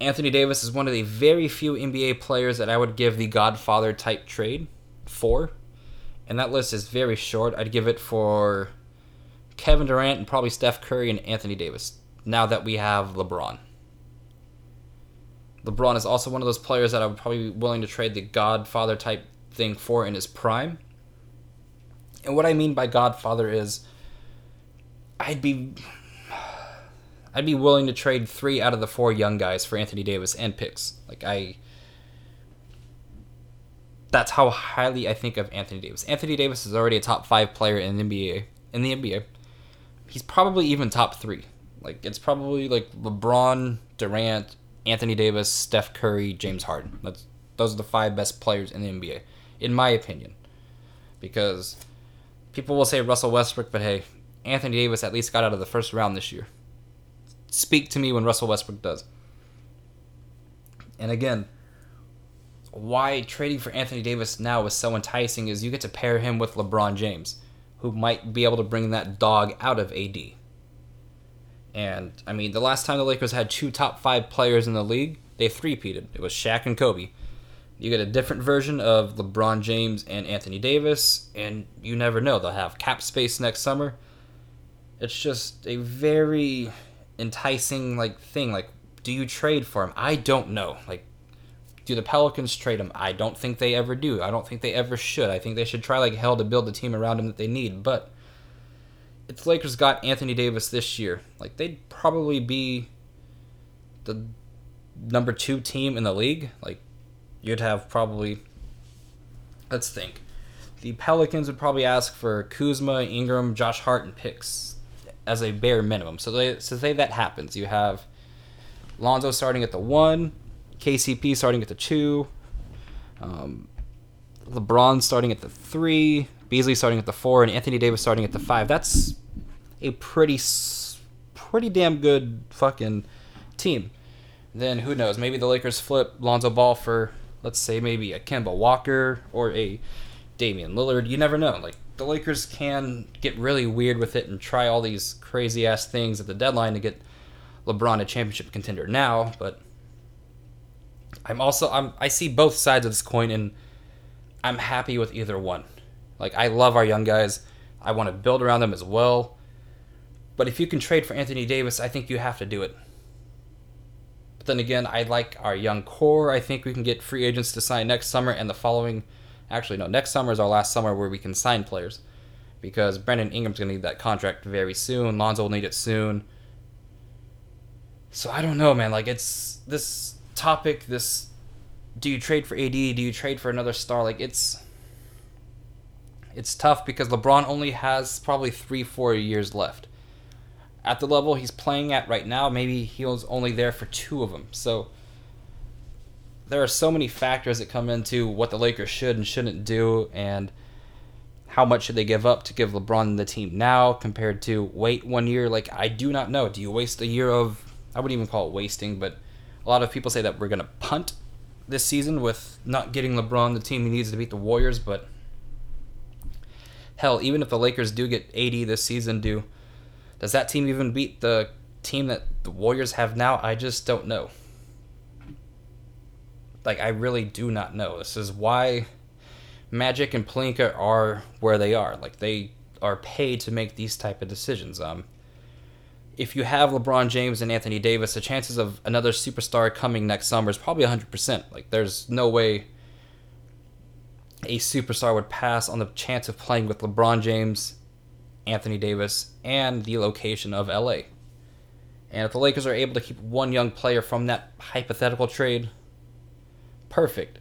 Anthony Davis is one of the very few NBA players that I would give the Godfather type trade for. And that list is very short. I'd give it for Kevin Durant and probably Steph Curry and Anthony Davis. Now that we have LeBron. LeBron is also one of those players that I would probably be willing to trade the Godfather type thing for in his prime. And what I mean by Godfather is I'd be I'd be willing to trade 3 out of the 4 young guys for Anthony Davis and picks. Like I that's how highly I think of Anthony Davis. Anthony Davis is already a top 5 player in the NBA in the NBA. He's probably even top 3. Like it's probably like LeBron, Durant, Anthony Davis, Steph Curry, James Harden. That's those are the five best players in the NBA, in my opinion. Because people will say Russell Westbrook, but hey, Anthony Davis at least got out of the first round this year. Speak to me when Russell Westbrook does. And again, why trading for Anthony Davis now is so enticing is you get to pair him with LeBron James, who might be able to bring that dog out of AD. And I mean, the last time the Lakers had two top five players in the league, they three-peated. It was Shaq and Kobe. You get a different version of LeBron James and Anthony Davis, and you never know. They'll have cap space next summer. It's just a very enticing like thing. Like, do you trade for him? I don't know. Like, do the Pelicans trade him? I don't think they ever do. I don't think they ever should. I think they should try like hell to build the team around him that they need. But if the Lakers got Anthony Davis this year, like they'd probably be the number two team in the league. Like you'd have probably let's think. The Pelicans would probably ask for Kuzma, Ingram, Josh Hart, and picks as a bare minimum. So they so say that happens. You have Lonzo starting at the one, KCP starting at the two, um, LeBron starting at the three, Beasley starting at the four, and Anthony Davis starting at the five. That's a pretty, pretty damn good fucking team. Then who knows? Maybe the Lakers flip Lonzo Ball for, let's say, maybe a Kemba Walker or a Damian Lillard. You never know. Like the Lakers can get really weird with it and try all these crazy ass things at the deadline to get LeBron a championship contender now. But I'm also I'm I see both sides of this coin and I'm happy with either one. Like I love our young guys. I want to build around them as well. But if you can trade for Anthony Davis, I think you have to do it. But then again, I like our young core. I think we can get free agents to sign next summer and the following. Actually, no, next summer is our last summer where we can sign players. Because Brandon Ingram's going to need that contract very soon. Lonzo will need it soon. So I don't know, man. Like, it's this topic, this do you trade for AD? Do you trade for another star? Like, it's it's tough because LeBron only has probably three, four years left. At the level he's playing at right now, maybe he was only there for two of them. So there are so many factors that come into what the Lakers should and shouldn't do, and how much should they give up to give LeBron the team now compared to wait one year? Like, I do not know. Do you waste a year of, I wouldn't even call it wasting, but a lot of people say that we're going to punt this season with not getting LeBron the team he needs to beat the Warriors, but hell, even if the Lakers do get 80 this season, do does that team even beat the team that the Warriors have now? I just don't know. Like I really do not know. This is why Magic and Pelinka are where they are. Like they are paid to make these type of decisions. Um if you have LeBron James and Anthony Davis, the chances of another superstar coming next summer is probably 100%. Like there's no way a superstar would pass on the chance of playing with LeBron James, Anthony Davis, and the location of LA. And if the Lakers are able to keep one young player from that hypothetical trade, perfect.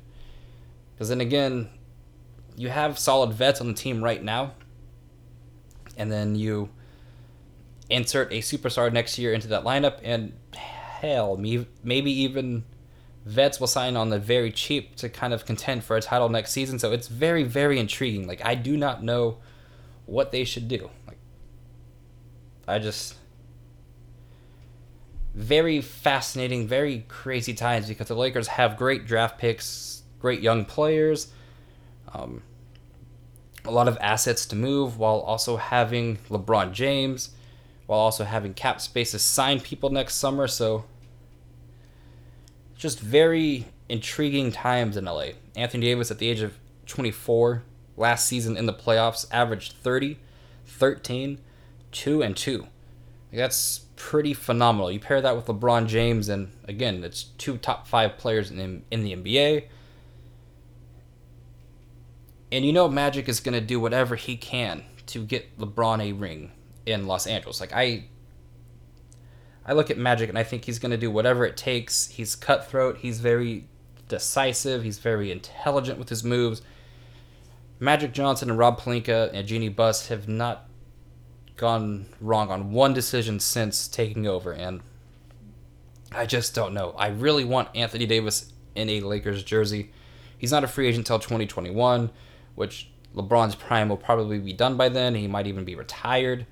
Because then again, you have solid vets on the team right now, and then you insert a superstar next year into that lineup, and hell, maybe even vets will sign on the very cheap to kind of contend for a title next season. So it's very, very intriguing. Like I do not know what they should do. Like I just very fascinating, very crazy times because the Lakers have great draft picks, great young players, um, a lot of assets to move, while also having LeBron James, while also having cap space to sign people next summer. So just very intriguing times in LA. Anthony Davis at the age of 24 last season in the playoffs averaged 30, 13, two and two. That's pretty phenomenal. You pair that with LeBron James, and again, it's two top five players in in the NBA. And you know Magic is going to do whatever he can to get LeBron a ring in Los Angeles. Like I I look at Magic and I think he's going to do whatever it takes. He's cutthroat, he's very decisive, he's very intelligent with his moves. Magic Johnson and Rob Pelinka and Jeanie Buss have not gone wrong on one decision since taking over and I just don't know. I really want Anthony Davis in a Lakers jersey. He's not a free agent until 2021, which LeBron's prime will probably be done by then. He might even be retired.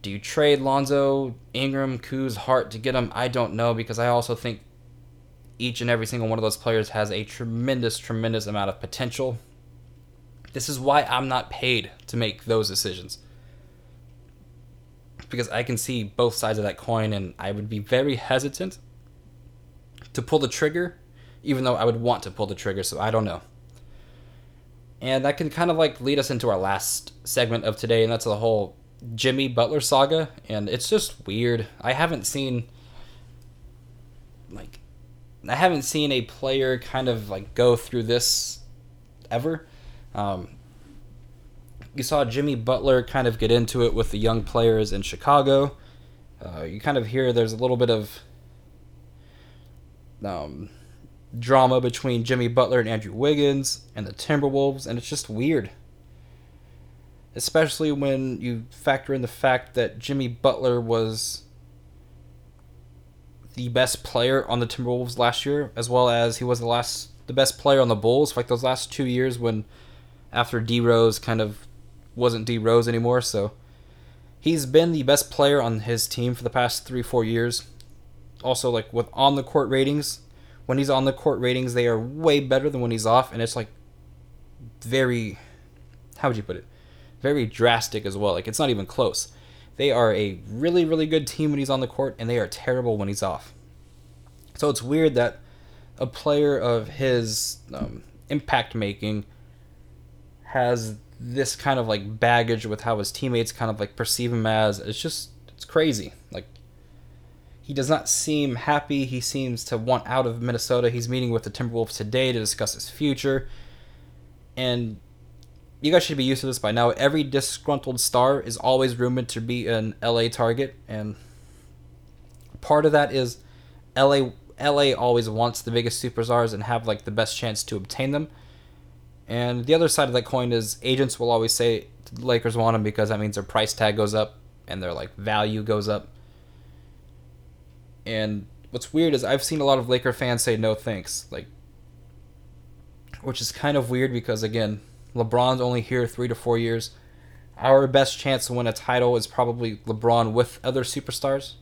Do you trade Lonzo, Ingram, Kuz, Hart to get him? I don't know because I also think each and every single one of those players has a tremendous, tremendous amount of potential. This is why I'm not paid to make those decisions. Because I can see both sides of that coin and I would be very hesitant to pull the trigger, even though I would want to pull the trigger, so I don't know. And that can kind of like lead us into our last segment of today, and that's the whole Jimmy Butler saga. And it's just weird. I haven't seen like I haven't seen a player kind of like go through this ever. Um, you saw Jimmy Butler kind of get into it with the young players in Chicago. Uh, you kind of hear there's a little bit of um, drama between Jimmy Butler and Andrew Wiggins and the Timberwolves, and it's just weird. Especially when you factor in the fact that Jimmy Butler was the best player on the Timberwolves last year, as well as he was the last the best player on the Bulls like those last two years when after D Rose kind of wasn't D Rose anymore, so he's been the best player on his team for the past three, four years. Also, like with on the court ratings, when he's on the court ratings, they are way better than when he's off, and it's like very, how would you put it? Very drastic as well. Like it's not even close. They are a really, really good team when he's on the court, and they are terrible when he's off. So it's weird that a player of his um, impact making has this kind of like baggage with how his teammates kind of like perceive him as. It's just, it's crazy. Like he does not seem happy. He seems to want out of Minnesota. He's meeting with the Timberwolves today to discuss his future. And you guys should be used to this by now. Every disgruntled star is always rumored to be an LA target. And part of that is LA LA always wants the biggest superstars and have like the best chance to obtain them. And the other side of that coin is agents will always say Lakers want them because that means their price tag goes up and their like value goes up. And what's weird is I've seen a lot of Laker fans say no thanks, like, which is kind of weird because again, LeBron's only here three to four years. Our best chance to win a title is probably LeBron with other superstars.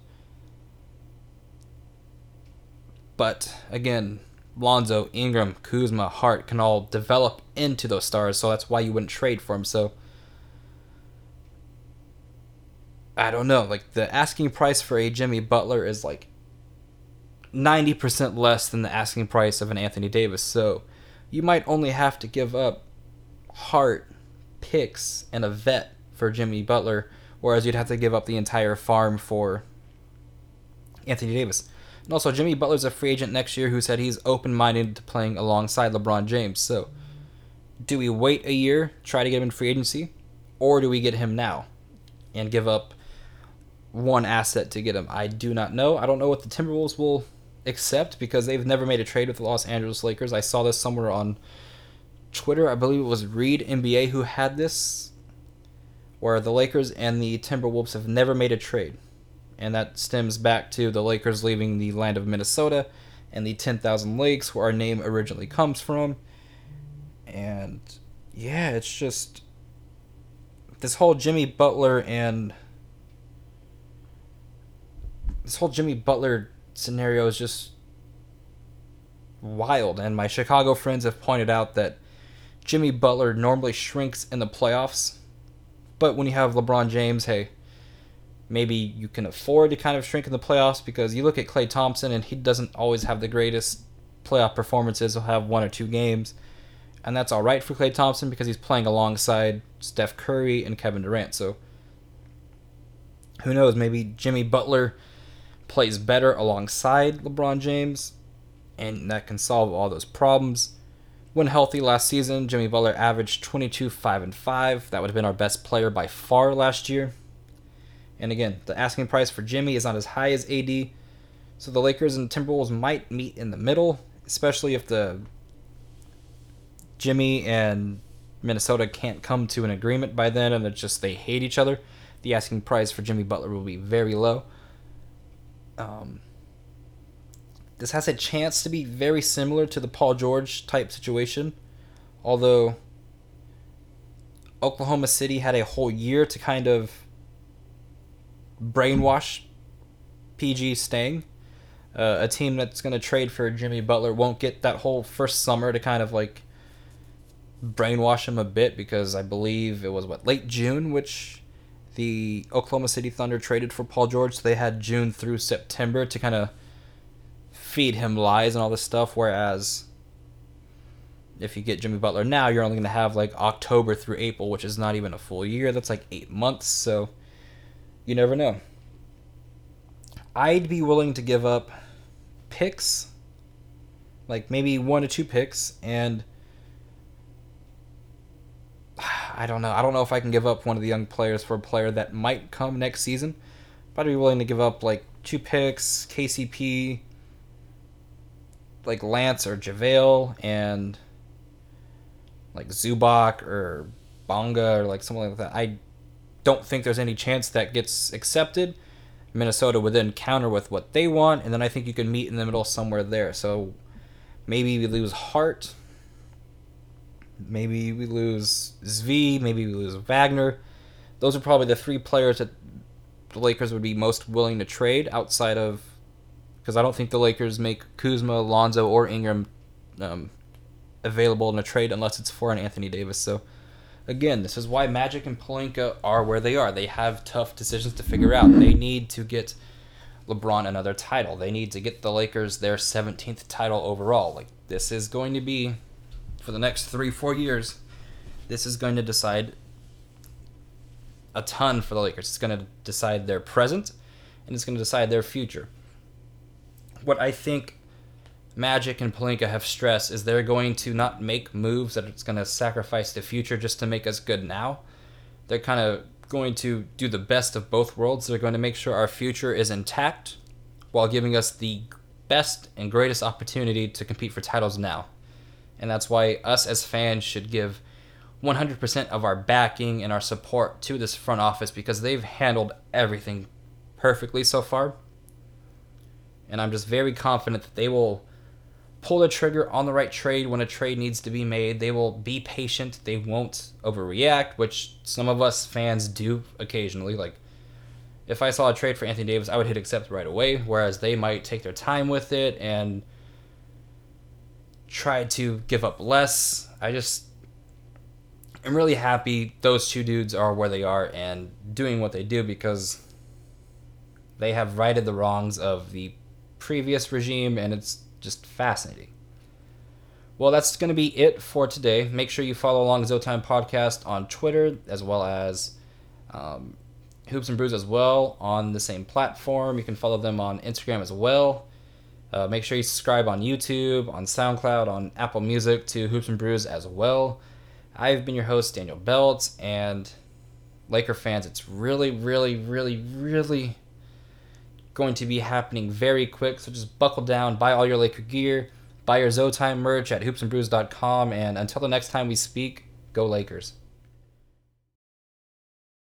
But again, Lonzo, Ingram, Kuzma, Hart can all develop into those stars, so that's why you wouldn't trade for them. So I don't know. Like the asking price for a Jimmy Butler is like 90% less than the asking price of an Anthony Davis. So you might only have to give up Hart, picks, and a vet for Jimmy Butler, whereas you'd have to give up the entire farm for Anthony Davis. And also, Jimmy Butler's a free agent next year who said he's open minded to playing alongside LeBron James. So, do we wait a year, try to get him in free agency, or do we get him now and give up one asset to get him? I do not know. I don't know what the Timberwolves will accept because they've never made a trade with the Los Angeles Lakers. I saw this somewhere on Twitter. I believe it was Reed NBA who had this, where the Lakers and the Timberwolves have never made a trade. And that stems back to the Lakers leaving the land of Minnesota and the 10,000 Lakes, where our name originally comes from. And yeah, it's just this whole Jimmy Butler and this whole Jimmy Butler scenario is just wild. And my Chicago friends have pointed out that Jimmy Butler normally shrinks in the playoffs. But when you have LeBron James, hey, maybe you can afford to kind of shrink in the playoffs because you look at Klay Thompson and he doesn't always have the greatest playoff performances. He'll have one or two games. And that's all right for Klay Thompson because he's playing alongside Steph Curry and Kevin Durant. So Who knows? Maybe Jimmy Butler plays better alongside LeBron James, and that can solve all those problems. When healthy last season, Jimmy Butler averaged 22, 5, and 5. That would have been our best player by far last year. And again, the asking price for Jimmy is not as high as AD, so the Lakers and Timberwolves might meet in the middle, especially if the Jimmy and Minnesota can't come to an agreement by then and it's just they hate each other. The asking price for Jimmy Butler will be very low. Um, this has a chance to be very similar to the Paul George type situation, although Oklahoma City had a whole year to kind of brainwash PG staying. Uh, a team that's going to trade for Jimmy Butler won't get that whole first summer to kind of like brainwash him a bit because I believe it was what late June, which the Oklahoma City Thunder traded for Paul George. So they had June through September to kind of feed him lies and all this stuff. Whereas if you get Jimmy Butler now, you're only going to have like October through April, which is not even a full year. That's like eight months. So you never know. I'd be willing to give up picks, like maybe one to two picks, and I don't know. I don't know if I can give up one of the young players for a player that might come next season. But I'd be willing to give up like two picks, KCP, like Lance or JaVale, and like Zubac or Bonga or like something like that. I don't think there's any chance that gets accepted. Minnesota would then counter with what they want, and then I think you can meet in the middle somewhere there. So maybe we lose Hart, maybe we lose Svi, maybe we lose Wagner. Those are probably the three players that the Lakers would be most willing to trade outside of because I don't think the Lakers make Kuzma, Lonzo, or Ingram um, available in a trade unless it's for an Anthony Davis. So again, this is why Magic and Pelinka are where they are. They have tough decisions to figure out. They need to get LeBron another title. They need to get the Lakers their 17th title overall. Like this is going to be for the next 3 4 years. This is going to decide a ton for the Lakers. It's going to decide their present and it's going to decide their future. What I think Magic and Pelinka have stressed is they're going to not make moves that it's going to sacrifice the future just to make us good now. They're kind of going to do the best of both worlds. They're going to make sure our future is intact while giving us the best and greatest opportunity to compete for titles now. And that's why us as fans should give 100% of our backing and our support to this front office because they've handled everything perfectly so far. And I'm just very confident that they will pull the trigger on the right trade when a trade needs to be made. They will be patient. They won't overreact, which some of us fans do occasionally. Like, if I saw a trade for Anthony Davis, I would hit accept right away, whereas they might take their time with it and try to give up less. I just. I'm really happy those two dudes are where they are and doing what they do because they have righted the wrongs of the previous regime and it's just fascinating. Well, that's going to be it for today. Make sure you follow along Zotime Podcast on Twitter as well as um, Hoops and Brews as well on the same platform. You can follow them on Instagram as well. Uh, make sure you subscribe on YouTube, on SoundCloud, on Apple Music to Hoops and Brews as well. I've been your host, Daniel Belts, and Laker fans, it's really, really, really, really going to be happening very quick. So just buckle down, buy all your Laker gear, buy your Zotime merch at hoopsandbrews.com, and until the next time we speak, go Lakers.